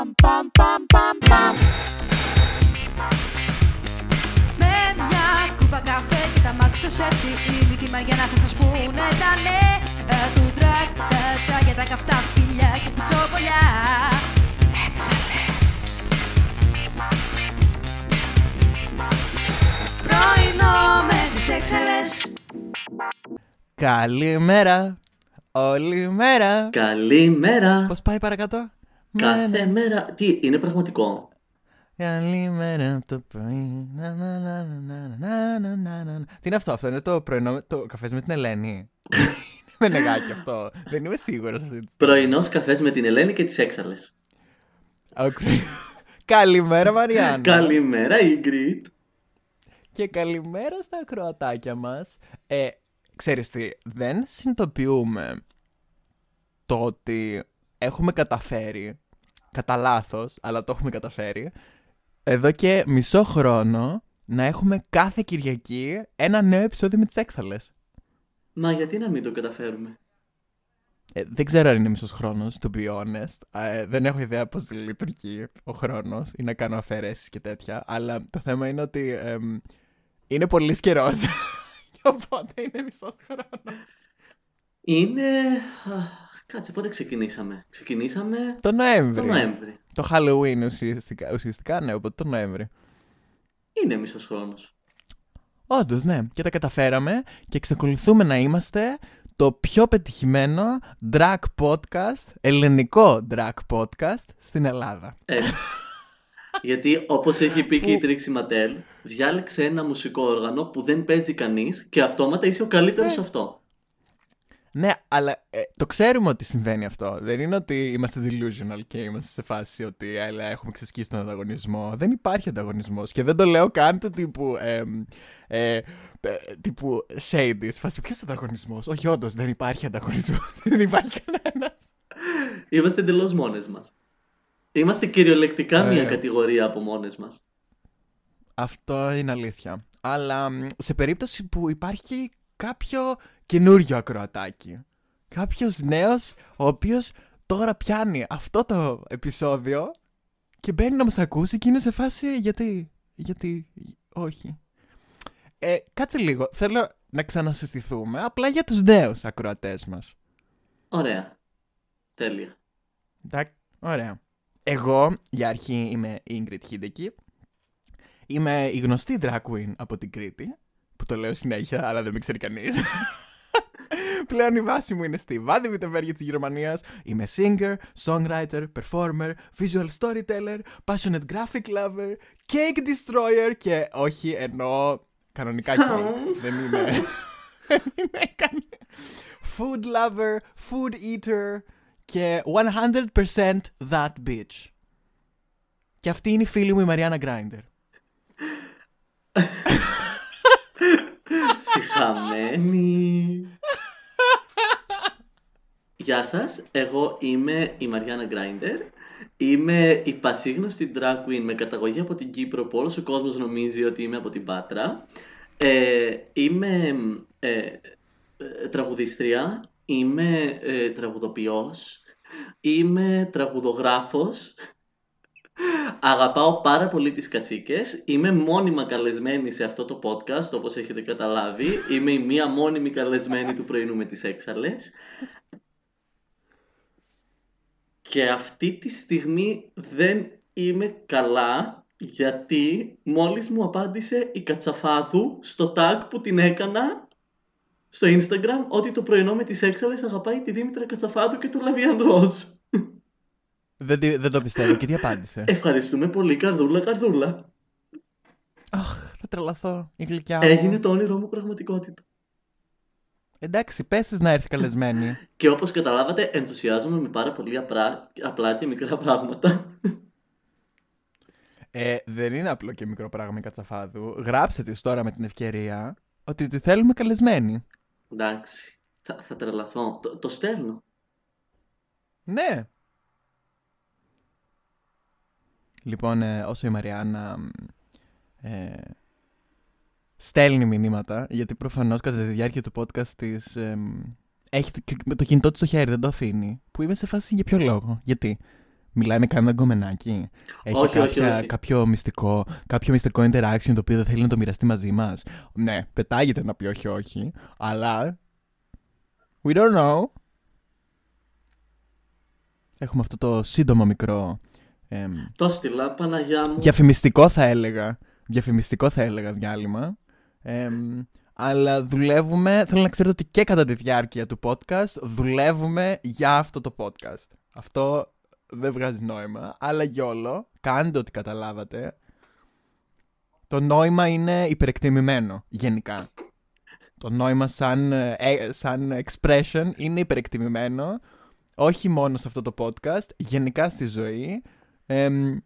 Παμ, παμ, παμ, παμ, παμ. Με μια κούπα καφέ και τα μάξω σε τι Τιμά για να θα σας πούνε τα ναι ε, Του τρακ, τα τσάκια, τα καυτά φιλιά και κουτσόπολιά Έξαλες Πρωινό με τις έξαλες Καλημέρα. Όλη μέρα. Καλημέρα. Πώς πάει παρακάτω; Κάθε Μέρα. μέρα. Τι, είναι πραγματικό; Καλημέρα το πρωί. Να, να, να, να, να, να, να, να. Τι είναι αυτό, αυτό είναι το πρωινό με το καφές με την Ελένη; είναι με νεγάκι αυτό. Δεν είμαι σίγουρος αυτή τη στιγμή. Πρωινός καφές με την Ελένη και τις έξαλε. Οκ. Καλημέρα Μαριάννα. Καλημέρα, Ingrid. Και καλημέρα στα ακροατάκια μας. Ε, ξέρεις τι, δεν συνειδητοποιούμε το ότι έχουμε καταφέρει, κατά λάθος, αλλά το έχουμε καταφέρει, εδώ και μισό χρόνο να έχουμε κάθε Κυριακή ένα νέο επεισόδιο με τις έξαλες. Μα γιατί να μην το καταφέρουμε; Ε, δεν ξέρω αν είναι μισός χρόνος, to be honest. Ε, δεν έχω ιδέα πώς λειτουργεί ο χρόνος ή να κάνω αφαιρέσεις και τέτοια. Αλλά το θέμα είναι ότι εμ, είναι πολύ καιρός. Οπότε είναι μισός χρόνος. Είναι. Αχ, Κάτσε, πότε ξεκινήσαμε; Ξεκινήσαμε Το Νοέμβρη. το Νοέμβρη. Το Halloween ουσιαστικά, ουσιαστικά ναι, οπότε το Νοέμβρη. Είναι μισός χρόνος. Όντως, ναι. Και τα καταφέραμε και εξακολουθούμε να είμαστε το πιο πετυχημένο drag podcast, ελληνικό drag podcast στην Ελλάδα. Έτσι. Γιατί όπως έχει πει και η Τρίξη Ματέλ, διάλεξε ένα μουσικό όργανο που δεν παίζει κανείς και αυτόματα είσαι ο καλύτερος Ναι. σε αυτό. Ναι, αλλά ε, το ξέρουμε ότι συμβαίνει αυτό. Δεν είναι ότι είμαστε delusional και είμαστε σε φάση ότι έλα, έχουμε ξεσκίσει τον ανταγωνισμό. Δεν υπάρχει ανταγωνισμός. Και δεν το λέω καν του τύπου. Ε, ε, ε, τύπου shady. Σε φάση ποιος ανταγωνισμός; Όχι, όντως δεν υπάρχει ανταγωνισμός. δεν υπάρχει κανένας. Είμαστε εντελώς μόνες μας. Είμαστε κυριολεκτικά Ε. μια κατηγορία από μόνες μας. Αυτό είναι αλήθεια. Αλλά μ, σε περίπτωση που υπάρχει κάποιο καινούριο ακροατάκι. Κάποιος νέος, ο οποίος τώρα πιάνει αυτό το επεισόδιο και μπαίνει να μας ακούσει και είναι σε φάση γιατί, γιατί, όχι. Ε, κάτσε λίγο, θέλω να ξανασυστηθούμε απλά για τους νέους ακροατές μας. Ωραία. Τέλεια. Εντάξει, ωραία. Εγώ, για αρχή, είμαι η Ingrid Hideki. Είμαι η γνωστή drag queen από την Κρήτη, που το λέω συνέχεια, αλλά δεν με ξέρει κανείς. Πλέον η βάση μου είναι στη Βάδη Βιτεμβέργη της Γερμανίας. Είμαι singer, songwriter, performer, visual storyteller, passionate graphic lover, cake destroyer και όχι εννοώ κανονικά cake. δεν είμαι... δεν είμαι κανένα. Food lover, food eater και 100% that bitch. Και αυτή είναι η φίλη μου η Μαριάννα Γκράιντερ. Συχαμένη. Γεια σας, εγώ είμαι η Μαριάννα Γκράιντερ. Είμαι η πασίγνωστη drag queen με καταγωγή από την Κύπρο που όλος ο κόσμος νομίζει ότι είμαι από την Πάτρα. Ε, είμαι ε, ε, τραγουδίστρια, είμαι ε, τραγουδοποιός, είμαι τραγουδογράφος, Αγαπάω πάρα πολύ τις κατσίκες. Είμαι μόνιμα καλεσμένη σε αυτό το podcast, όπως έχετε καταλάβει. Είμαι η μία μόνιμη καλεσμένη του πρωινού με τις έξαλες. Και αυτή τη στιγμή δεν είμαι καλά γιατί μόλις μου απάντησε η Κατσαφάδου στο tag που την έκανα στο Instagram ότι το πρωινό με τις έξαλες αγαπάει τη Δήμητρα Κατσαφάδου και το Λαβιαν Ροζ. Δεν, τη- δεν το πιστεύω. Και τι απάντησε. Ευχαριστούμε πολύ, καρδούλα, καρδούλα. Αχ, θα τρελαθώ. Η γλυκιά μου. Έγινε το όνειρό μου πραγματικότητα. Εντάξει, πες της να έρθει καλεσμένη. Και όπως καταλάβατε, ενθουσιάζομαι με πάρα πολύ απλά, απλά και μικρά πράγματα. Ε, δεν είναι απλό και μικρό πράγμα η Κατσαφάδου. Γράψτε της τώρα με την ευκαιρία ότι τη θέλουμε καλεσμένη. Εντάξει, θα, θα τρελαθώ. Το, το στέλνω. Ναι. Λοιπόν, ε, όσο η Μαριάννα ε, στέλνει μηνύματα, γιατί προφανώς κατά τη διάρκεια του podcast της εμ, έχει το, το κινητό της στο χέρι, δεν το αφήνει. Που είμαι σε φάση για ποιο λόγο. Γιατί. Μιλάει με κανένα γκομενάκι. Έχει Όχι, όχι, κάποια, όχι. κάποιο μυστικό, κάποιο μυστικό interaction το οποίο δεν θέλει να το μοιραστεί μαζί μας. Ναι, πετάγεται να πει όχι, όχι. Αλλά. We don't know. Έχουμε αυτό το σύντομο μικρό. εμ, Το στείλα, Παναγιά μου. διαφημιστικό θα έλεγα. Διαφημιστικό θα έλεγα διάλειμμα. Εμ, αλλά δουλεύουμε. Θέλω να ξέρετε ότι και κατά τη διάρκεια του podcast δουλεύουμε για αυτό το podcast. Αυτό δεν βγάζει νόημα. Αλλά γιόλο, κάντε ό,τι καταλάβατε. Το νόημα είναι υπερεκτιμημένο γενικά. Το νόημα σαν, ε, ε, σαν expression είναι υπερεκτιμημένο. Όχι μόνο σε αυτό το podcast, γενικά στη ζωή. Εμ,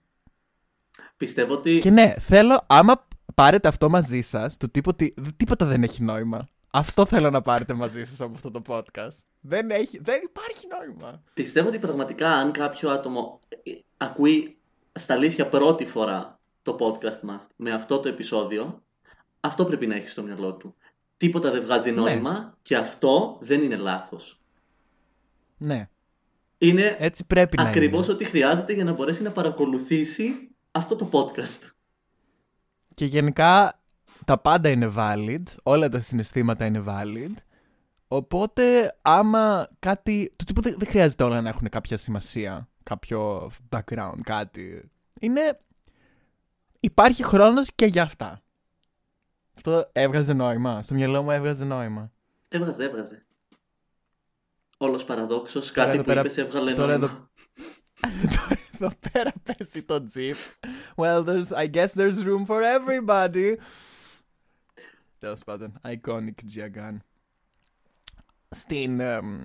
Πιστεύω ότι. και ναι, θέλω, άμα πάρετε αυτό μαζί σας, το τίποτα, τίποτα δεν έχει νόημα. Αυτό θέλω να πάρετε μαζί σας από αυτό το podcast. Δεν, έχει, δεν υπάρχει νόημα. Πιστεύω ότι πραγματικά αν κάποιο άτομο ε, ακούει στα αλήθεια πρώτη φορά το podcast μας με αυτό το επεισόδιο, αυτό πρέπει να έχει στο μυαλό του. Τίποτα δεν βγάζει Ναι. νόημα και αυτό δεν είναι λάθος. Ναι, Είναι έτσι πρέπει να ακριβώς είναι. ό,τι χρειάζεται για να μπορέσει να παρακολουθήσει αυτό το podcast. Και γενικά τα πάντα είναι valid, όλα τα συναισθήματα είναι valid. Οπότε άμα κάτι. Το τύπο δεν, δεν χρειάζεται όλα να έχουν κάποια σημασία, κάποιο background, κάτι. Είναι. Υπάρχει χρόνος και για αυτά. Αυτό έβγαζε νόημα. Στο μυαλό μου έβγαζε νόημα. Έβγαζε, έβγαζε. Όλος παραδόξος, Τώρα κάτι εδώ που πέρα- είπες έβγαλε τώρα νόημα. Εδώ πέρα πέσει το τζιπ. Well, there's, I guess there's room for everybody. Τέλος πάντων, iconic Giagan. Στην, εμ,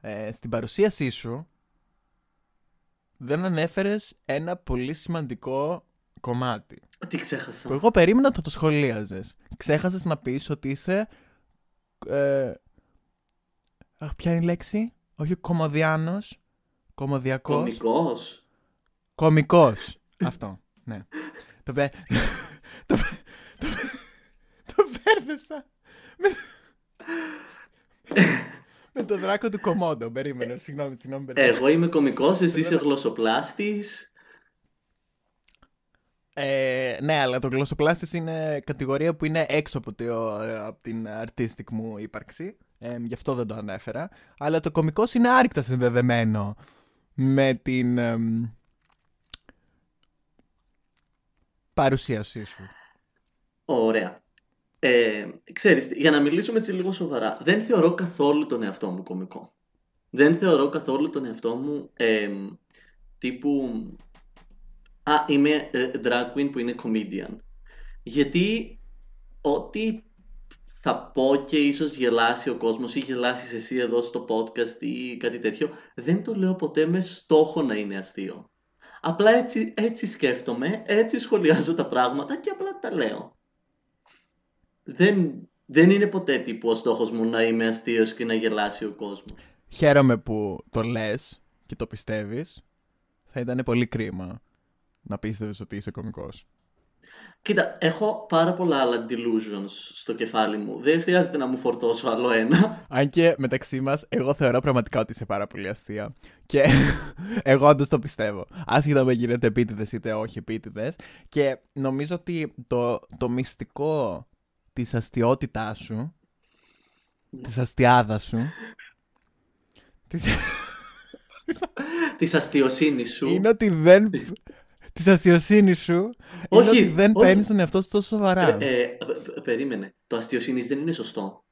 ε, στην παρουσίασή σου δεν ανέφερες ένα πολύ σημαντικό κομμάτι Τι ξέχασα; που εγώ περίμενα ότι θα το σχολίαζες. Ξέχασες να πεις ότι είσαι... Ε, αχ, ποια είναι η λέξη; Όχι κομμωδιάνος, κομμωδιακός. Κομικός. Κομικός. Αυτό, ναι. το, πε... το, πε- το, πε- το μπέρδεψα. Με... με το δράκο του κομμόντο. Περίμενε, συγγνώμη, συγγνώμη. μπερδεύτηκα. Εγώ είμαι κομικός, εσύ είσαι γλωσσοπλάστης. Ε, ναι, αλλά το γλωσσοπλάστης είναι κατηγορία που είναι έξω από, το, από την artistic μου ύπαρξη. Ε, γι' αυτό δεν το ανέφερα. Αλλά το κομικός είναι άρρηκτα συνδεδεμένο με την εμ, παρουσίασή σου. Ωραία. Ε, ξέρεις, για να μιλήσουμε έτσι λίγο σοβαρά, δεν θεωρώ καθόλου τον εαυτό μου κωμικό. Δεν θεωρώ καθόλου τον εαυτό μου ε, τύπου «Α, είμαι ε, drag queen που είναι comedian». Γιατί ό,τι θα πω και ίσως γελάσει ο κόσμος ή γελάσεις εσύ εδώ στο podcast ή κάτι τέτοιο, δεν το λέω ποτέ με στόχο να είναι αστείο. Απλά έτσι, έτσι σκέφτομαι, έτσι σχολιάζω τα πράγματα και απλά τα λέω. Δεν, δεν είναι ποτέ τύπου ο στόχος μου να είμαι αστείος και να γελάσει ο κόσμος. Χαίρομαι που το λες και το πιστεύεις. Θα ήταν πολύ κρίμα να πίστευες ότι είσαι κομικός. Κοίτα, έχω πάρα πολλά άλλα delusions στο κεφάλι μου. Δεν χρειάζεται να μου φορτώσω άλλο ένα. Αν και μεταξύ μας, εγώ θεωρώ πραγματικά ότι είσαι πάρα πολύ αστεία. Και εγώ όντως το πιστεύω. Άσχετα με γίνεται επίτηδες είτε όχι επίτηδες. Και νομίζω ότι το, το μυστικό της αστείωτητά σου, της αστιάδα σου, της... Της αστειοσύνης σου. είναι ότι δεν. Της αστειοσύνης σου είναι Όχι, ότι δεν όχι. παίρνεις τον εαυτό σου τόσο σοβαρά. Ε, ε, π- π- περίμενε. Το αστειοσύνης δεν είναι σωστό.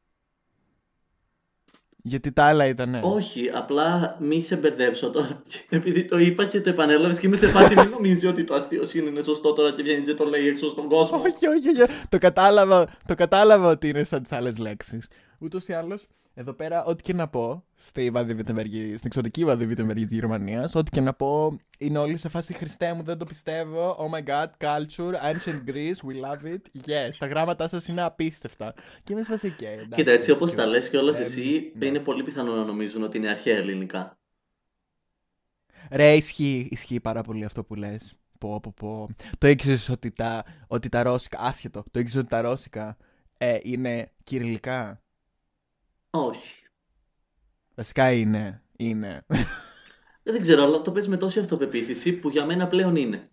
Γιατί τα άλλα ήταν. Όχι, απλά μη σε μπερδέψω τώρα. Επειδή το είπα και το επανέλαβες και είμαι σε φάση μην νομίζεις ότι το αστειοσύνη είναι σωστό τώρα και βγαίνει και το λέει έξω στον κόσμο. Όχι, όχι, όχι. Το κατάλαβα, το κατάλαβα ότι είναι σαν τις άλλες λέξεις. Ούτως ή άλλως, εδώ πέρα, ό,τι και να πω στη Βαδι-Βιτεμβέργη- στην εξωτική Βαδι-Βιτεμβέργη της Γερμανίας, ό,τι και να πω είναι όλοι σε φάση Χριστέ μου, δεν το πιστεύω. Oh my god, culture, ancient Greece, we love it. Yes, τα γράμματά σας είναι απίστευτα. Και είμαι σε φάση και. εντάξει, Κοίτα, έτσι όπως και- τα λες και όλες Ε, εσύ, ναι. είναι πολύ πιθανό να νομίζουν ότι είναι αρχαία ελληνικά. Ρε, ισχύει, ισχύει πάρα πολύ αυτό που λες. Πω, πω, πω. Το ήξερες ότι τα, ότι τα ρώσικα, άσχετο, το ήξερες ότι τα ρώσικα ε, είναι κυριλικά; Όχι. Βασικά είναι. Είναι. Δεν ξέρω, αλλά το πες με τόση αυτοπεποίθηση που για μένα πλέον είναι.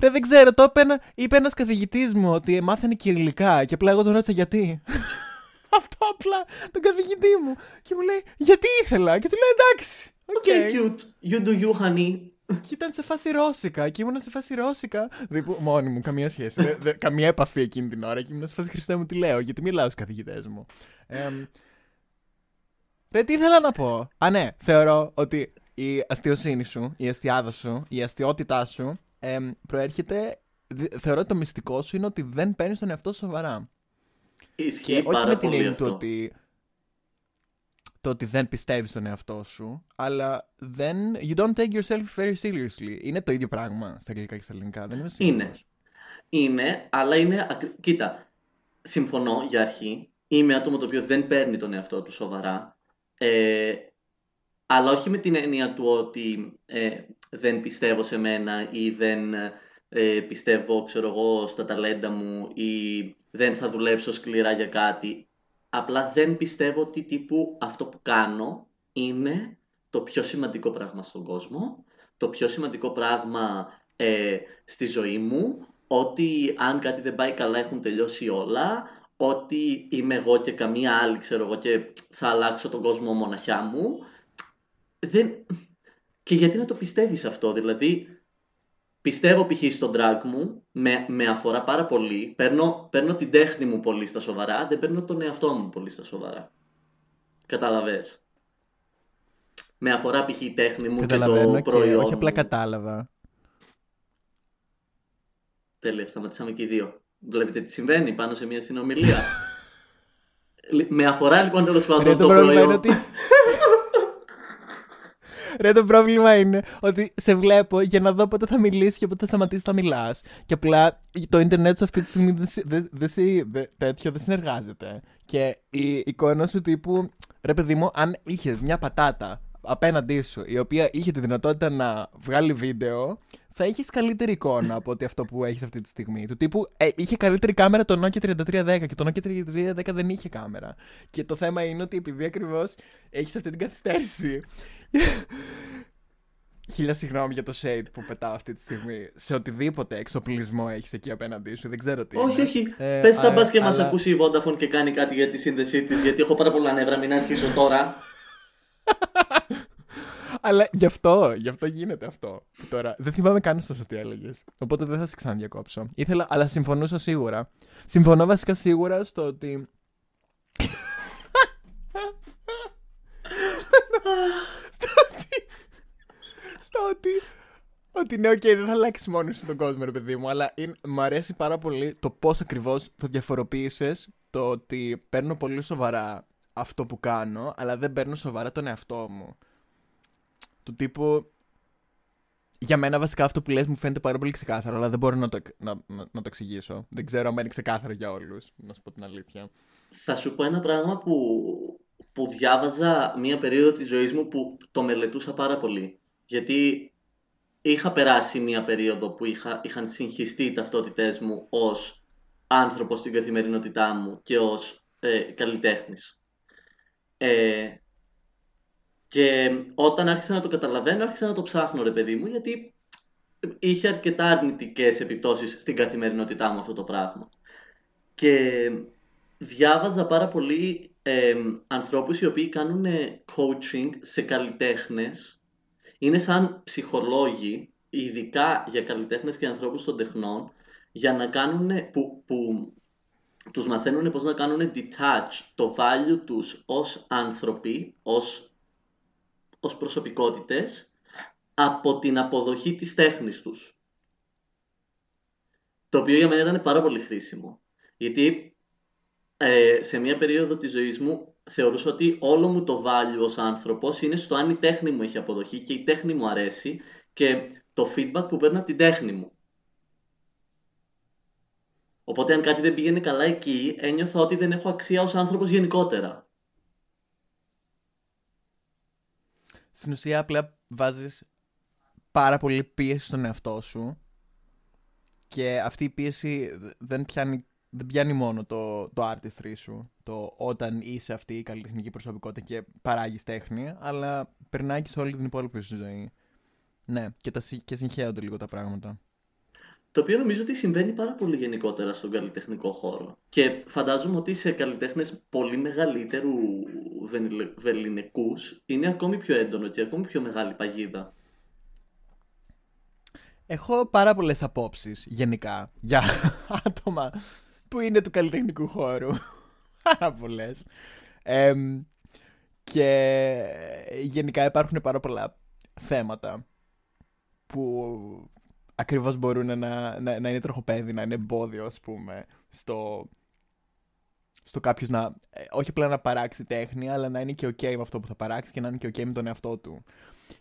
Ρε, δεν ξέρω, το είπε, ένα- είπε ένας καθηγητής μου ότι μάθανε κυριλικά και απλά εγώ τον ρώτησα γιατί; Αυτό απλά τον καθηγητή μου. Και μου λέει, Γιατί ήθελα; Και του λέω, Εντάξει. Ok. Okay, cute. You do you, honey. Και ήταν σε φάση ρώσικα. Και ήμουν σε φάση ρώσικα. Δηλαδή, μόνη μου, καμία σχέση. Δε- δε- καμία επαφή εκείνη την ώρα. Και ήμουν σε φάση Χριστέ μου, τι λέω. Γιατί μιλάω στους καθηγητές μου. Εμ, Ρε, τι ήθελα να πω; Α, ναι, θεωρώ ότι η αστειοσύνη σου, η αστιάδα σου, η αστιότητά σου εμ, προέρχεται. δι- Θεωρώ ότι το μυστικό σου είναι ότι δεν παίρνεις τον εαυτό σου σοβαρά. Ισχύει Και όχι πάρα με την πολύ έννοια αυτό. του ότι. Το ότι δεν πιστεύεις στον εαυτό σου, αλλά δεν. You don't take yourself very seriously. Είναι το ίδιο πράγμα στα αγγλικά και στα ελληνικά. Δεν είμαι σίγουρος. Είναι. Είναι, αλλά είναι. ακρι- Κοίτα, συμφωνώ για αρχή. Είμαι άτομο το οποίο δεν παίρνει τον εαυτό του σοβαρά. Ε, αλλά όχι με την έννοια του ότι ε, δεν πιστεύω σε μένα ή δεν ε, πιστεύω, ξέρω εγώ, στα ταλέντα μου ή δεν θα δουλέψω σκληρά για κάτι. Απλά δεν πιστεύω ότι τύπου αυτό που κάνω είναι το πιο σημαντικό πράγμα στον κόσμο, το πιο σημαντικό πράγμα ε, στη ζωή μου, ότι αν κάτι δεν πάει καλά έχουν τελειώσει όλα, ότι είμαι εγώ και καμία άλλη, ξέρω εγώ, και θα αλλάξω τον κόσμο μοναχιά μου. Δεν... Και γιατί να το πιστεύεις αυτό, δηλαδή πιστεύω π.χ. στον drag μου, με, με αφορά πάρα πολύ, παίρνω, παίρνω την τέχνη μου πολύ στα σοβαρά, δεν παίρνω τον εαυτό μου πολύ στα σοβαρά. Καταλαβες. Με αφορά π.χ. η τέχνη μου και Καταλαβαίνω το και προϊόν όχι απλά μου. κατάλαβα. Τέλεια, σταματήσαμε και οι δύο. Βλέπετε τι συμβαίνει πάνω σε μια συνομιλία. Λ- με αφορά λοιπόν τέλος πάντων Ρε, το, το πρόβλημα προϊόν. είναι ότι. Ρε, το πρόβλημα είναι ότι σε βλέπω για να δω πότε θα μιλήσεις και πότε θα σταματήσεις να μιλάς. Και απλά το Ιντερνετ σου αυτή τη στιγμή δεν, συ- δεν, δεν συ- δεν- τέτοιο δεν συνεργάζεται. Και η εικόνα σου τύπου. Ρε, παιδί μου, αν είχες μια πατάτα απέναντί σου η οποία είχε τη δυνατότητα να βγάλει βίντεο, θα έχεις καλύτερη εικόνα από ότι αυτό που έχεις αυτή τη στιγμή. Του τύπου ε, είχε καλύτερη κάμερα το Nokia 3310 και το Nokia 3310 δεν είχε κάμερα. Και το θέμα είναι ότι επειδή ακριβώς έχεις αυτή την καθυστέρηση. Χίλια συγγνώμη για το shade που πετάω αυτή τη στιγμή. Σε οτιδήποτε εξοπλισμό έχεις εκεί απέναντί σου, δεν ξέρω τι. Όχι, είναι. όχι. Ε, Πες τα α, μπας και μας αλλά- ακούσει η Vodafone και κάνει κάτι για τη σύνδεσή της, γιατί έχω πάρα πολλά νεύρα, μην αρχίσω τώρα. Αλλά γι' αυτό, γι' αυτό γίνεται αυτό. Τώρα, δεν θυμάμαι καν ωστόσο τι έλεγες. Οπότε δεν θα σε ξαναδιακόψω. Ήθελα, αλλά συμφωνούσα σίγουρα. Συμφωνώ βασικά σίγουρα στο ότι. στο ότι. στο ότι. Ότι ναι, οκ, δεν θα αλλάξεις μόνος σου τον κόσμο, ρε παιδί μου, αλλά είναι, μου αρέσει πάρα πολύ το πώς ακριβώς το διαφοροποίησες το ότι παίρνω πολύ σοβαρά αυτό που κάνω, αλλά δεν παίρνω σοβαρά τον εαυτό μου. Του τύπου. Για μένα βασικά αυτό που λες μου φαίνεται πάρα πολύ ξεκάθαρο, αλλά δεν μπορώ να το, να, να, να το εξηγήσω. Δεν ξέρω αν είναι ξεκάθαρο για όλους, να σου πω την αλήθεια. Θα σου πω ένα πράγμα που, που διάβαζα μία περίοδο της ζωής μου που το μελετούσα πάρα πολύ. Γιατί είχα περάσει μία περίοδο που είχα, είχαν συγχυστεί οι ταυτότητές μου ως άνθρωπος στην καθημερινότητά μου και ως ε, καλλιτέχνης. Ε, και όταν άρχισα να το καταλαβαίνω, άρχισα να το ψάχνω ρε παιδί μου, γιατί είχε αρκετά αρνητικές επιπτώσεις στην καθημερινότητά μου αυτό το πράγμα. Και διάβαζα πάρα πολύ ε, ανθρώπους οι οποίοι κάνουν coaching σε καλλιτέχνες. Είναι σαν ψυχολόγοι, ειδικά για καλλιτέχνες και ανθρώπους των τεχνών, για να κάνουν, που, που τους μαθαίνουν πώς να κάνουν detach το value τους ως άνθρωποι, ως, ως προσωπικότητες, από την αποδοχή της τέχνης τους. Το οποίο για μένα ήταν πάρα πολύ χρήσιμο. Γιατί ε, σε μια περίοδο της ζωής μου θεωρούσα ότι όλο μου το value ως άνθρωπος είναι στο αν η τέχνη μου έχει αποδοχή και η τέχνη μου αρέσει και το feedback που παίρνω από την τέχνη μου. Οπότε αν κάτι δεν πήγαινε καλά εκεί, ένιωθα ότι δεν έχω αξία ως άνθρωπος γενικότερα. Στην ουσία απλά βάζεις πάρα πολύ πίεση στον εαυτό σου και αυτή η πίεση δεν πιάνει, δεν πιάνει μόνο το, το artistry σου, το όταν είσαι αυτή η καλλιτεχνική προσωπικότητα και παράγεις τέχνη, αλλά περνάει και σε όλη την υπόλοιπη σου ζωή. Ναι, και, τα, συ- και συγχέονται λίγο τα πράγματα. Το οποίο νομίζω ότι συμβαίνει πάρα πολύ γενικότερα στον καλλιτεχνικό χώρο. Και φαντάζομαι ότι σε καλλιτέχνες πολύ μεγαλύτερου βενιλε- βεληνικούς είναι ακόμη πιο έντονο και ακόμη πιο μεγάλη παγίδα. Έχω πάρα πολλές απόψεις γενικά για άτομα που είναι του καλλιτεχνικού χώρου. Πάρα πολλές. Εμ, και γενικά υπάρχουν πάρα πολλά θέματα που ακριβώς μπορούν να, να, να είναι τροχοπέδι, να είναι εμπόδιο ας πούμε στο, στο κάποιος να ε, όχι απλά να παράξει τέχνη αλλά να είναι και ok με αυτό που θα παράξει και να είναι και ok με τον εαυτό του.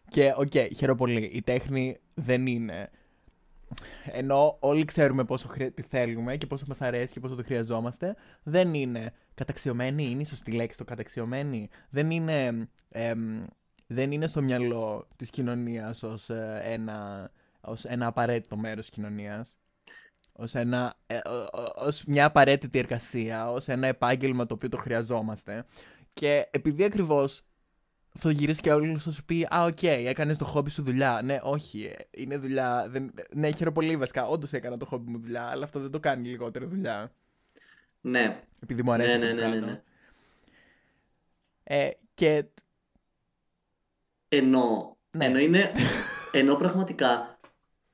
Και οκ, χαίρομαι πολύ. Η τέχνη δεν είναι ενώ όλοι ξέρουμε πόσο χρει... τι θέλουμε και πόσο μας αρέσει και πόσο το χρειαζόμαστε, δεν είναι καταξιωμένη, είναι η σωστή λέξη το καταξιωμένη. Δεν είναι, εμ, δεν είναι στο μυαλό της κοινωνίας ως, ε, ένα, ως ένα απαραίτητο μέρος της κοινωνίας. Ως, ένα, ε, ο- ο- ως μια απαραίτητη εργασία, ως ένα επάγγελμα το οποίο το χρειαζόμαστε. Και επειδή ακριβώς θα γυρίσει και όλο θα σου πει Α, οκ, έκανες το χόμπι σου δουλειά. Ναι, όχι. ε, Είναι δουλειά. Δεν... Ναι, χαίρομαι πολύ βασικά. Όντως έκανα το χόμπι μου δουλειά, αλλά αυτό δεν το κάνει λιγότερο δουλειά. Ναι, Επειδή μου αρέσει ναι, αυτό ναι, που ναι, ναι, κάνω. ναι. Ε, και. Ενώ, Ναι. ενώ είναι, ενώ πραγματικά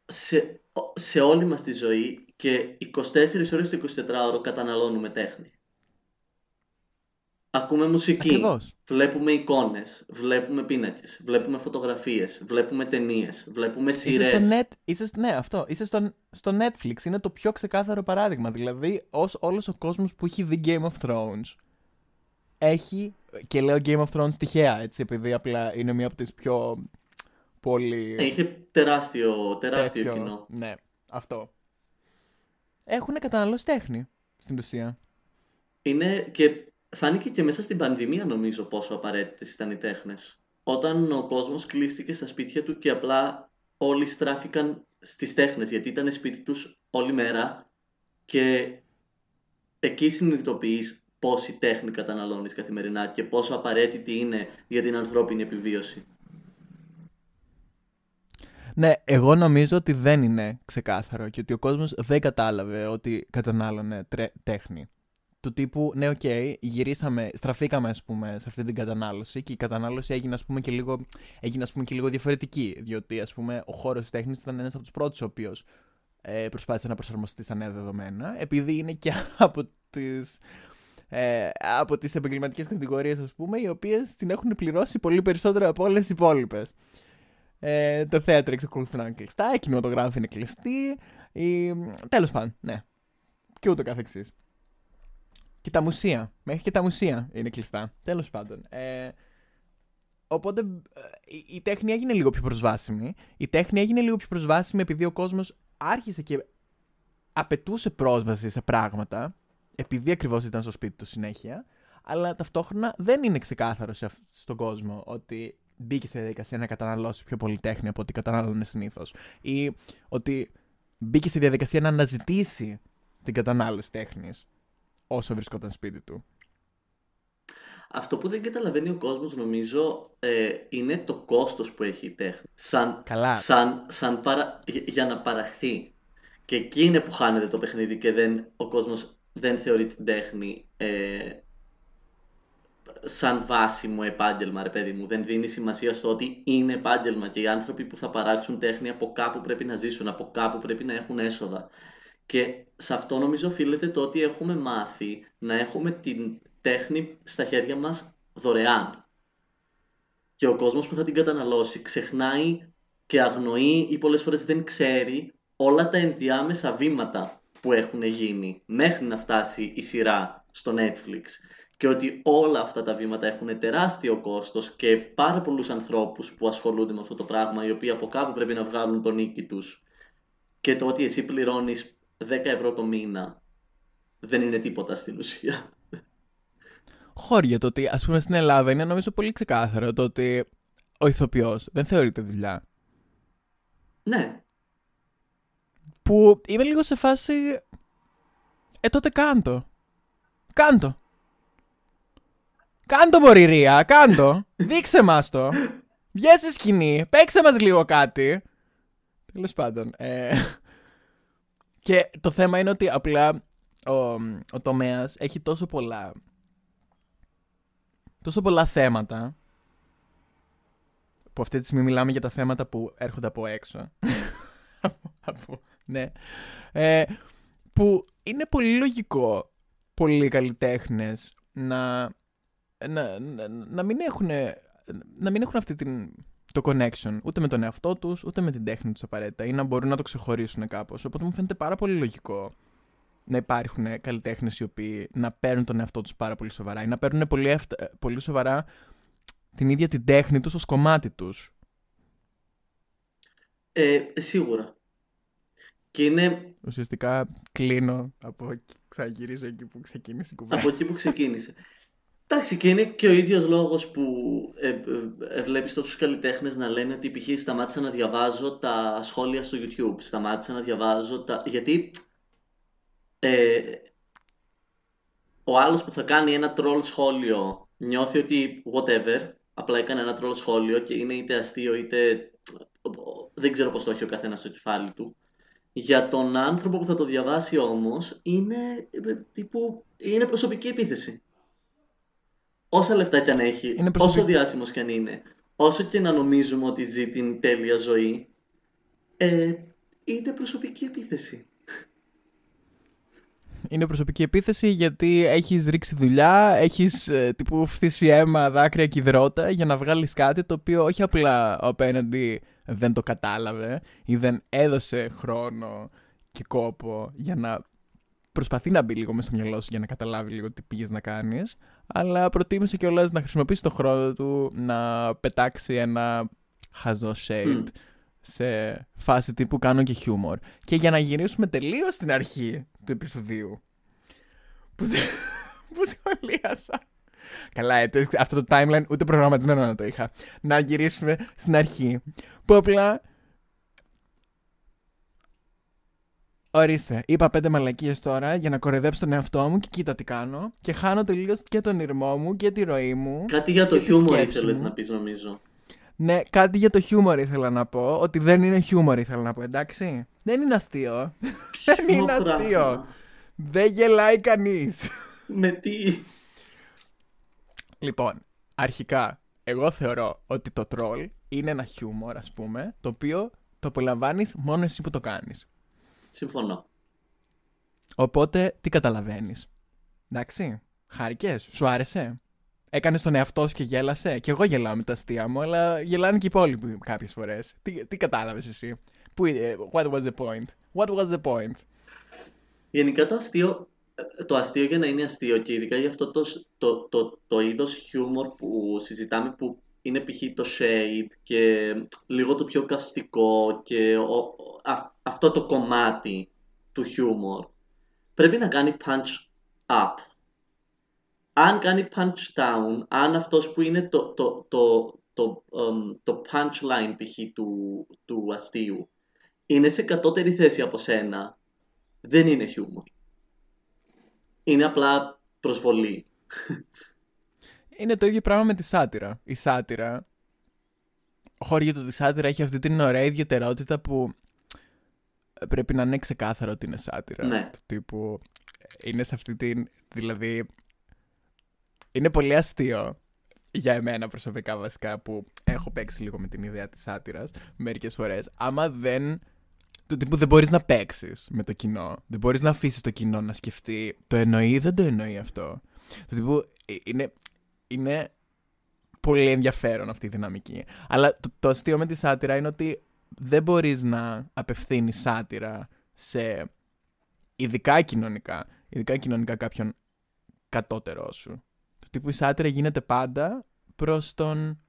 σε, σε όλη μας τη ζωή και 24 ώρες το 24ωρο καταναλώνουμε τέχνη. Ακούμε μουσική, Ακριβώς. βλέπουμε εικόνες, βλέπουμε πίνακες, βλέπουμε φωτογραφίες, βλέπουμε ταινίες, βλέπουμε Είσαι σειρές. στο net, είσαι, στο- ναι, αυτό. Είσαι στο, στο Netflix. Είναι το πιο ξεκάθαρο παράδειγμα. Δηλαδή, ως όλος ο κόσμος που έχει δει Game of Thrones έχει. Και λέω Game of Thrones τυχαία, έτσι, επειδή απλά είναι μία από τις πιο πολύ. Είχε τεράστιο, τεράστιο τέτοιο- κοινό. Ναι, αυτό. Έχουν καταναλώσει τέχνη στην ουσία. Είναι και φάνηκε και μέσα στην πανδημία νομίζω πόσο απαραίτητες ήταν οι τέχνες. Όταν ο κόσμος κλείστηκε στα σπίτια του και απλά όλοι στράφηκαν στις τέχνες γιατί ήταν σπίτι τους όλη μέρα και εκεί συνειδητοποιείς πόση τέχνη καταναλώνεις καθημερινά και πόσο απαραίτητη είναι για την ανθρώπινη επιβίωση. Ναι, εγώ νομίζω ότι δεν είναι ξεκάθαρο και ότι ο κόσμος δεν κατάλαβε ότι κατανάλωνε τρε- τέχνη. Του τύπου, ναι, οκ, γυρίσαμε, στραφήκαμε, ας πούμε, σε αυτή την κατανάλωση και η κατανάλωση έγινε, ας πούμε, και λίγο, έγινε, ας πούμε, και λίγο διαφορετική. Διότι, ας πούμε, ο χώρος της τέχνης ήταν ένας από τους πρώτους ο οποίος ε, προσπάθησε να προσαρμοστεί στα νέα δεδομένα, επειδή είναι και από τις, ε, από τις επαγγελματικές κατηγορίες, ας πούμε, οι οποίες την έχουν πληρώσει πολύ περισσότερο από όλες τις υπόλοιπες. Ε, τα θέατρα εξακολουθούν να είναι κλειστά, η κινηματογράφη είναι κλειστή. Η... Τέλος πάντων, ναι. Και ούτω καθεξής. Και τα μουσεία. Μέχρι και τα μουσεία είναι κλειστά. Τέλος πάντων. Ε, οπότε ε, η, η τέχνη έγινε λίγο πιο προσβάσιμη. Η τέχνη έγινε λίγο πιο προσβάσιμη επειδή ο κόσμος άρχισε και απαιτούσε πρόσβαση σε πράγματα. Επειδή ακριβώς ήταν στο σπίτι του συνέχεια. Αλλά ταυτόχρονα δεν είναι ξεκάθαρο σε, αυ- στον κόσμο ότι μπήκε στη διαδικασία να καταναλώσει πιο πολύ τέχνη από ό,τι κατανάλωνε συνήθως. Ή ότι μπήκε στη διαδικασία να αναζητήσει την κατανάλωση τέχνης όσο βρισκόταν σπίτι του. Αυτό που δεν καταλαβαίνει ο κόσμος νομίζω ε, είναι το κόστος που έχει η τέχνη. Σαν, Καλά. σαν, σαν παρα, για, για να παραχθεί. Και εκεί είναι που χάνεται το παιχνίδι και δεν, ο κόσμος δεν θεωρεί την τέχνη ε, σαν βάσιμο επάγγελμα, ρε παιδί μου. Δεν δίνει σημασία στο ότι είναι επάγγελμα και οι άνθρωποι που θα παράξουν τέχνη από κάπου πρέπει να ζήσουν, από κάπου πρέπει να έχουν έσοδα. Και σε αυτό νομίζω οφείλεται το ότι έχουμε μάθει να έχουμε την τέχνη στα χέρια μας δωρεάν. Και ο κόσμος που θα την καταναλώσει ξεχνάει και αγνοεί ή πολλές φορές δεν ξέρει όλα τα ενδιάμεσα βήματα που έχουν γίνει μέχρι να φτάσει η σειρά στο Netflix. Και ότι όλα αυτά τα βήματα έχουν τεράστιο κόστος και πάρα πολλούς ανθρώπους που ασχολούνται με αυτό το πράγμα οι οποίοι από κάπου πρέπει να βγάλουν τον νίκη τους. Και το ότι εσύ πληρώνεις 10 ευρώ το μήνα δεν είναι τίποτα στην ουσία. Χώρια το ότι, ας πούμε, στην Ελλάδα είναι νομίζω πολύ ξεκάθαρο το ότι ο ηθοποιός δεν θεωρείται δουλειά. Ναι, Που είμαι λίγο σε φάση. Ε, τότε κάντο. Κάντο. Κάντο, Μωρή Ρία, κάντο. Δείξε μας το. Βγες στη σκηνή, παίξε μας λίγο κάτι. Τέλος πάντων. Ε, και το θέμα είναι ότι απλά ο, ο τομέας έχει τόσο πολλά τόσο πολλά θέματα που αυτή τη στιγμή μιλάμε για τα θέματα που έρχονται από έξω. από, ναι. Ε, που είναι πολύ λογικό πολλοί καλλιτέχνες να, να, να, να, μην έχουν, να μην έχουν αυτή την, το connection ούτε με τον εαυτό τους, ούτε με την τέχνη τους απαραίτητα ή να μπορούν να το ξεχωρίσουν κάπως. Οπότε μου φαίνεται πάρα πολύ λογικό να υπάρχουν καλλιτέχνες οι οποίοι να παίρνουν τον εαυτό τους πάρα πολύ σοβαρά ή να παίρνουν πολύ, πολύ σοβαρά την ίδια την τέχνη τους ως κομμάτι τους. Ε, σίγουρα. Και είναι... Ουσιαστικά κλείνω από ξαναγυρίζω εκεί που ξεκίνησε η κουβέντα. Από εκεί που ξεκίνησε. Εντάξει, και είναι και ο ίδιος λόγος που ε, ε, ε, βλέπεις τόσους καλλιτέχνες να λένε ότι π.χ. σταμάτησα να διαβάζω τα σχόλια στο YouTube. Σταμάτησα να διαβάζω τα. Γιατί ε, ο άλλος που θα κάνει ένα troll σχόλιο νιώθει ότι whatever, απλά έκανε ένα troll σχόλιο και είναι είτε αστείο είτε. Δεν ξέρω πώς το έχει ο καθένας στο κεφάλι του. Για τον άνθρωπο που θα το διαβάσει όμως είναι, ε, τύπου, είναι προσωπική επίθεση. Όσα λεφτά κι αν έχει, όσο διάσημος κι αν είναι, όσο και να νομίζουμε ότι ζει την τέλεια ζωή, ε, είναι προσωπική επίθεση. Είναι προσωπική επίθεση γιατί έχεις ρίξει δουλειά, έχεις ε, τύπου φθήσει αίμα, δάκρυα και υδρότα για να βγάλεις κάτι το οποίο όχι απλά απέναντι δεν το κατάλαβε ή δεν έδωσε χρόνο και κόπο για να προσπαθεί να μπει λίγο μέσα στο μυαλό σου για να καταλάβει λίγο τι πήγες να κάνεις, αλλά προτίμησε κιόλας να χρησιμοποιήσει το χρόνο του να πετάξει ένα χαζό shade σε φάση τύπου κάνω και χιούμορ. Και για να γυρίσουμε τελείως στην αρχή του επεισοδίου. Που, που σχολίασα. Καλά, ε, αυτό το timeline ούτε προγραμματισμένο να το είχα. Να γυρίσουμε στην αρχή. Που απλά. Ορίστε, είπα πέντε μαλακίες τώρα για να κορεδέψω τον εαυτό μου και κοίτα τι κάνω. Και χάνω τελείως και τον ήρμό μου και τη ροή μου. Κάτι για το χιούμορ ήθελες να πεις, νομίζω. Ναι, κάτι για το χιούμορ ήθελα να πω. Ότι δεν είναι χιούμορ ήθελα να πω, εντάξει. Δεν είναι αστείο. δεν είναι αστείο. Δεν γελάει κανείς. Με τι; Λοιπόν, αρχικά, εγώ θεωρώ ότι το troll είναι ένα χιούμορ, ας πούμε, το οποίο το απολαμβάνεις μόνο εσύ που το κάνεις. Συμφωνώ. Οπότε, τι καταλαβαίνεις; Εντάξει, χάρηκες, σου άρεσε; Έκανες τον εαυτό σου και γέλασε; Και εγώ γελάω με τα αστεία μου, αλλά γελάνε και οι υπόλοιποι κάποιες φορές. Τι, τι κατάλαβες εσύ; Που, ε, what was the point; What was the point; Γενικά το αστείο το αστείο για να είναι αστείο και ειδικά για αυτό το, το, το, το είδος χιούμορ που συζητάμε που είναι π.χ. το shade και λίγο το πιο καυστικό και αυτό το κομμάτι του χιούμορ πρέπει να κάνει punch up. Αν κάνει punch down, αν αυτός που είναι το, το, το, το, το punchline π.χ. Του, του αστείου είναι σε κατώτερη θέση από σένα, δεν είναι χιούμορ είναι απλά προσβολή. Είναι το ίδιο πράγμα με τη σάτυρα. Η σάτυρα, χώρια του τη σάτυρα έχει αυτή την ωραία ιδιαιτερότητα που πρέπει να είναι ξεκάθαρο ότι είναι σάτυρα. Ναι. Του τύπου είναι σε αυτή την. Δηλαδή. Είναι πολύ αστείο για εμένα προσωπικά βασικά που έχω παίξει λίγο με την ιδέα της σάτυρας μερικές φορές. Άμα δεν το τύπου δεν μπορείς να παίξεις με το κοινό. Δεν μπορείς να αφήσεις το κοινό να σκεφτεί το εννοεί ή δεν το εννοεί αυτό. Το τύπου ε, είναι, είναι πολύ ενδιαφέρον αυτή η δυναμική. Αλλά το, το αστείο με τη σάτυρα είναι ότι δεν μπορείς να απευθύνεις σάτυρα σε ειδικά κοινωνικά, ειδικά κοινωνικά κάποιον κατώτερό σου. Το τύπου η σάτυρα γίνεται πάντα προς τον,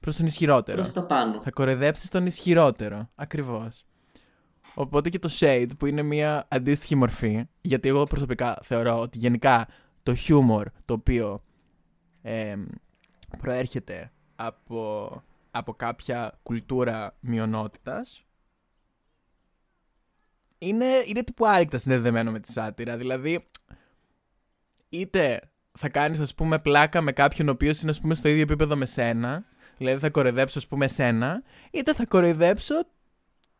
προς τον ισχυρότερο. Προς τα πάνω. Θα κορεδέψεις τον ισχυρότερο. Ακριβώς. Οπότε και το shade που είναι μια αντίστοιχη μορφή, γιατί εγώ προσωπικά θεωρώ ότι γενικά το humor το οποίο προέρχεται από, από κάποια κουλτούρα μειονότητας είναι, είναι τύπου άρρηκτα συνδεδεμένο με τη σάτυρα. Δηλαδή, είτε θα κάνεις ας πούμε πλάκα με κάποιον ο οποίος είναι ας πούμε στο ίδιο επίπεδο με σένα, Δηλαδή θα κοροϊδέψω, ας πούμε, εσένα, είτε θα κοροϊδέψω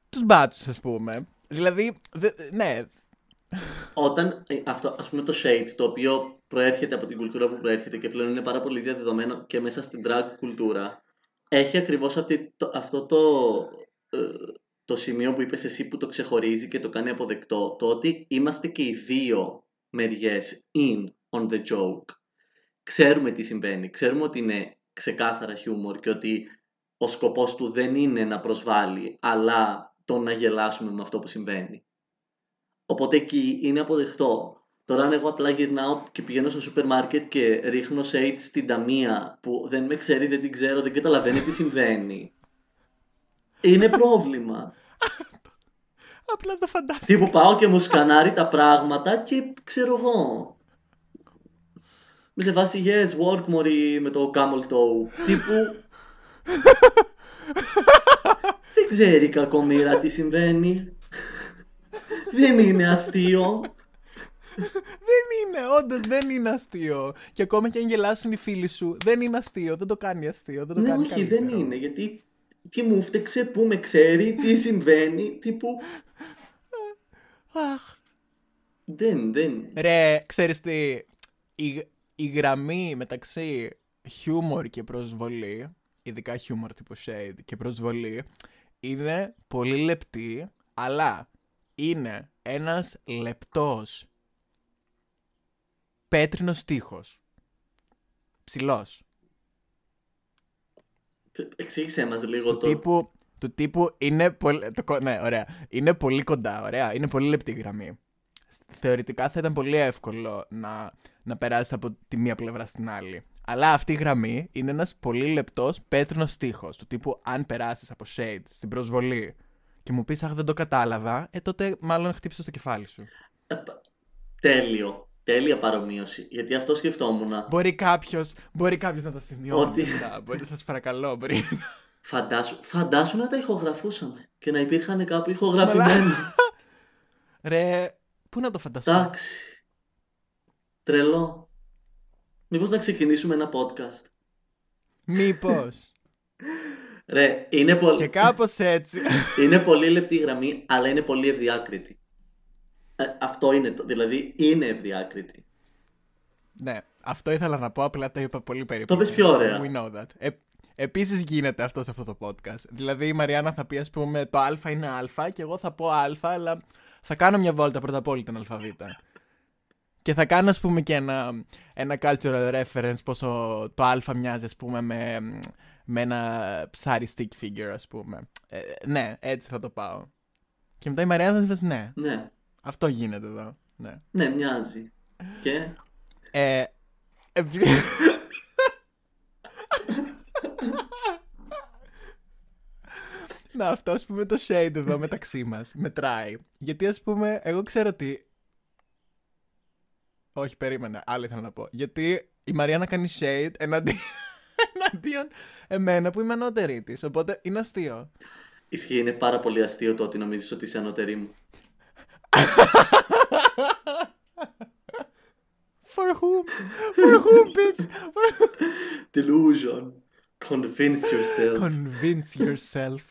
τους μπάτσους, ας πούμε. Δηλαδή, δε- ναι, Όταν ε, αυτό, ας πούμε το shade, το οποίο προέρχεται από την κουλτούρα που προέρχεται και πλέον είναι πάρα πολύ διαδεδομένο και μέσα στην drag κουλτούρα, έχει ακριβώς αυτή, το, αυτό το, ε, το σημείο που είπες εσύ που το ξεχωρίζει και το κάνει αποδεκτό. Το ότι είμαστε και οι δύο μεριές in on the joke. Ξέρουμε τι συμβαίνει. Ξέρουμε ότι είναι ξεκάθαρα χιούμορ και ότι ο σκοπός του δεν είναι να προσβάλλει, αλλά το να γελάσουμε με αυτό που συμβαίνει. Οπότε εκεί είναι αποδεκτό. Τώρα αν εγώ απλά γυρνάω και πηγαίνω στο σούπερ μάρκετ και ρίχνω shade στην ταμεία που δεν με ξέρει, δεν την ξέρω, δεν καταλαβαίνει τι συμβαίνει. Είναι πρόβλημα. απλά το φαντάστηκα. Τύπου πάω και μου σκανάρει τα πράγματα και ξέρω εγώ. Με σε βάση yes, work μωρή με το camel toe. Τύπου... δεν ξέρει η κακομοίρα τι συμβαίνει. δεν είναι αστείο. Δεν είναι, όντως δεν είναι αστείο. Και ακόμα και αν γελάσουν οι φίλοι σου, δεν είναι αστείο. Δεν το κάνει αστείο. Δεν το Ναι, κάνει όχι, δεν καλύτερο. είναι. Γιατί τι μου φταίξε, που με ξέρει, τι συμβαίνει, τύπου. Αχ. Δεν, δεν. Ρε, ξέρεις τι, η, η γραμμή μεταξύ χιούμορ και προσβολή, ειδικά χιούμορ τύπου shade και προσβολή, είναι πολύ λεπτή, αλλά είναι ένας λεπτός πέτρινος τείχος. Ψηλός. Εξήγησέ μας λίγο Του το. τύπου, του τύπου είναι πολύ. Το, κο- ναι, ωραία. Είναι πολύ κοντά, ωραία. Είναι πολύ λεπτή η γραμμή. Θεωρητικά θα ήταν πολύ εύκολο να, να περάσεις από τη μία πλευρά στην άλλη. Αλλά αυτή η γραμμή είναι ένας πολύ λεπτός πέτρινος τείχο. Του τύπου, αν περάσεις από shade στην προσβολή και μου πεις Αχ, δεν το κατάλαβα, ε τότε μάλλον χτύπησε το κεφάλι σου. Ε, π- Τέλειο. Τέλεια παρομοίωση. Γιατί αυτό σκεφτόμουν. Μπορεί κάποιος μπορεί κάποιος να το σημειώνει. Ότι- μετά. Μπορεί, σας παρακαλώ. Μπορεί. Φαντάσου, φαντάσου να τα ηχογραφούσαμε και να υπήρχαν κάπου ηχογραφημένα. Ρε, πού να το φανταστώ. Εντάξει. Τρελό. Μήπως να ξεκινήσουμε ένα podcast; Μήπως. Ρε, είναι, πολύ... και κάπως έτσι. είναι πολύ λεπτή η γραμμή, αλλά είναι πολύ ευδιάκριτη. Ε, αυτό είναι το. Δηλαδή, είναι ευδιάκριτη. Ναι, αυτό ήθελα να πω, απλά το είπα πολύ περίπου. πες πιο ωραία. We know that. Ε, Επίσης γίνεται αυτό σε αυτό το podcast. Δηλαδή η Μαριάννα θα πει, ας πούμε, το Α είναι Α και εγώ θα πω Α, αλλά θα κάνω μια βόλτα πρώτα απ' όλη την ΑΒ. Και θα κάνω, ας πούμε, και ένα, ένα cultural reference πόσο το Α μοιάζει, ας πούμε, με, με ένα ψάρι stick figure, ας πούμε. Ε, ναι, έτσι θα το πάω. Και μετά η Μαριάννα θα πει, ναι, Ναι, αυτό γίνεται εδώ. Ναι. ναι, μοιάζει. Και; Ε, επειδή... Να, αυτό ας πούμε το shade εδώ μεταξύ μας μετράει. Γιατί ας πούμε, εγώ ξέρω ότι... Όχι, περίμενα, άλλο ήθελα να πω. Γιατί η Μαριάννα κάνει shade εναντί... εναντίον εμένα που είμαι ανώτερη της. Οπότε είναι αστείο. Ισχύει, είναι πάρα πολύ αστείο το ότι νομίζεις ότι είσαι ανώτερη μου. For whom? For whom, bitch? For... Delusion. Convince yourself. Convince yourself.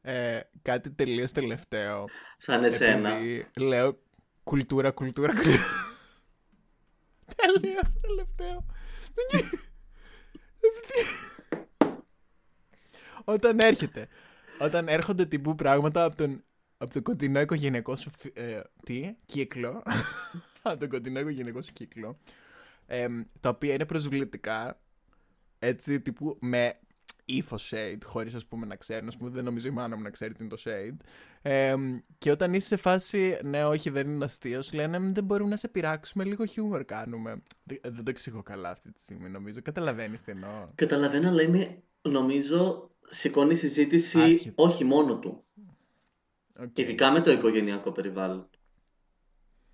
ε, κάτι τελείως τελευταίο. Σαν εσένα. Επειδή λέω κουλτούρα, κουλτούρα, κουλτούρα. τελείως τελευταίο. Επειδή- όταν έρχεται, όταν έρχονται τύπου πράγματα από τον, από το κοντινό οικογενειακό σου φι- ε, τι, κύκλο, από τον κοντινό οικογενειακό σου κύκλο, εμ, τα οποία είναι προσβλητικά, έτσι τύπου με ύφο shade, χωρίς ας πούμε να ξέρουν. Α πούμε, δεν νομίζω η μάνα μου να ξέρει τι είναι το shade. Εμ, και όταν είσαι σε φάση, ναι, όχι, δεν είναι αστείος, σου λένε «Μ, δεν μπορούμε να σε πειράξουμε, λίγο χιούμορ κάνουμε. Δεν, δεν το εξηγώ καλά αυτή τη στιγμή, νομίζω. Καταλαβαίνεις τι εννοώ. Καταλαβαίνω, αλλά είναι, νομίζω, σηκώνει συζήτηση Άσχετο. όχι μόνο του. Οκ. Ειδικά με το οικογενειακό περιβάλλον.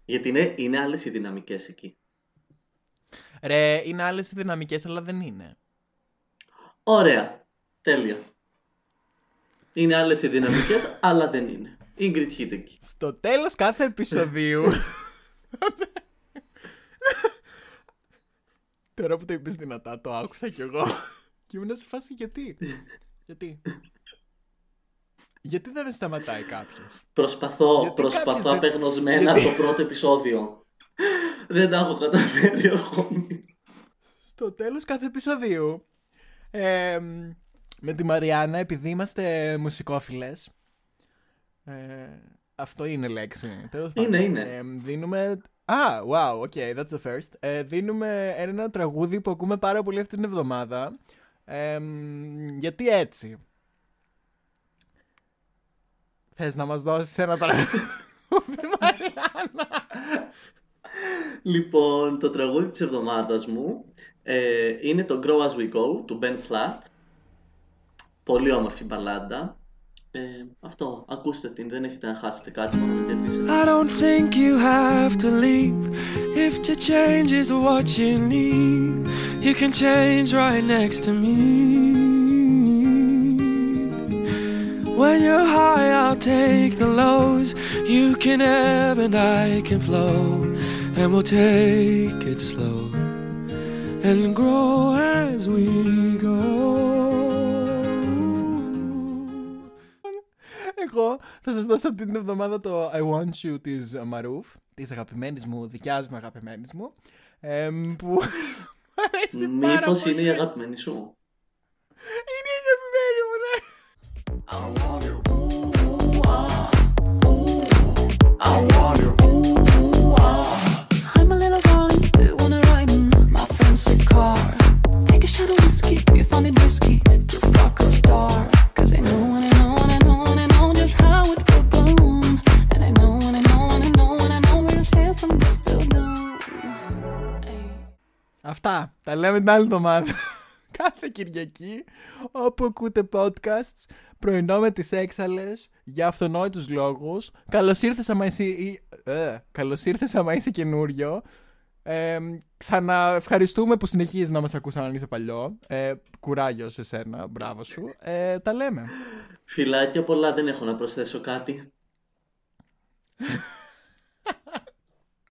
Γιατί είναι, είναι άλλες οι δυναμικές εκεί. Ρε, είναι άλλες οι δυναμικές, αλλά δεν είναι. Ωραία. Τέλεια. Είναι άλλες οι δυναμικές, αλλά δεν είναι. Ingrid Hideki. Στο τέλος κάθε επεισοδίου Τώρα που το είπες δυνατά, το άκουσα κι εγώ. Και ήμουν σε φάση γιατί; γιατί; Γιατί δεν σταματάει κάποιος; Προσπαθώ, Γιατί προσπαθώ κάποιος δεν- απεγνωσμένα γιατί- από το πρώτο επεισόδιο. δεν τα έχω καταφέρει ακόμη. Στο τέλος κάθε επεισοδίου ε, με τη Μαριάννα επειδή είμαστε μουσικόφιλες ε, αυτό είναι λέξη. Τέλος Είναι, πάντων. είναι. Ε, δίνουμε... Α, wow, okay, that's the first. Ε, δίνουμε ένα τραγούδι που ακούμε πάρα πολύ αυτή την εβδομάδα. Ε, γιατί έτσι; Θες να μας δώσεις ένα τραγούδι, Μαριάννα; Λοιπόν, το τραγούδι της εβδομάδας μου ε, είναι το Grow As We Go του Ben Platt. Πολύ όμορφη μπαλάντα. Ε, αυτό, ακούστε την, δεν έχετε να χάσετε κάτι μόνο να κερδίσετε. I don't think you have to leave if to change is what you need. You can change right next to me. When you're high, I'll take the lows. You can ebb and I can flow, and we'll take it slow and grow as we go. Εγώ θα σας δώσω αυτή την εβδομάδα το I Want You της Μαρούφ, της αγαπημένης μου, δικιάς μου αγαπημένης μου, εμ, που μου αρέσει πάρα Μήπως πολύ. είναι η αγαπημένη σου; Αυτά, τα λέμε την άλλη εβδομάδα. Κάθε Κυριακή, όπου ακούτε podcasts, πρωινό με τις έξαλες, για αυτονόητους λόγους. Καλώς ήρθες άμα είσαι, ή- ε, καλώς ήρθες άμα είσαι καινούριο. Ε, θα ευχαριστούμε που συνεχίζεις να μας ακούς αν είσαι παλιό. Ε, κουράγιο σε σένα, μπράβο σου. Ε, τα λέμε. Φιλάκια πολλά, δεν έχω να προσθέσω κάτι.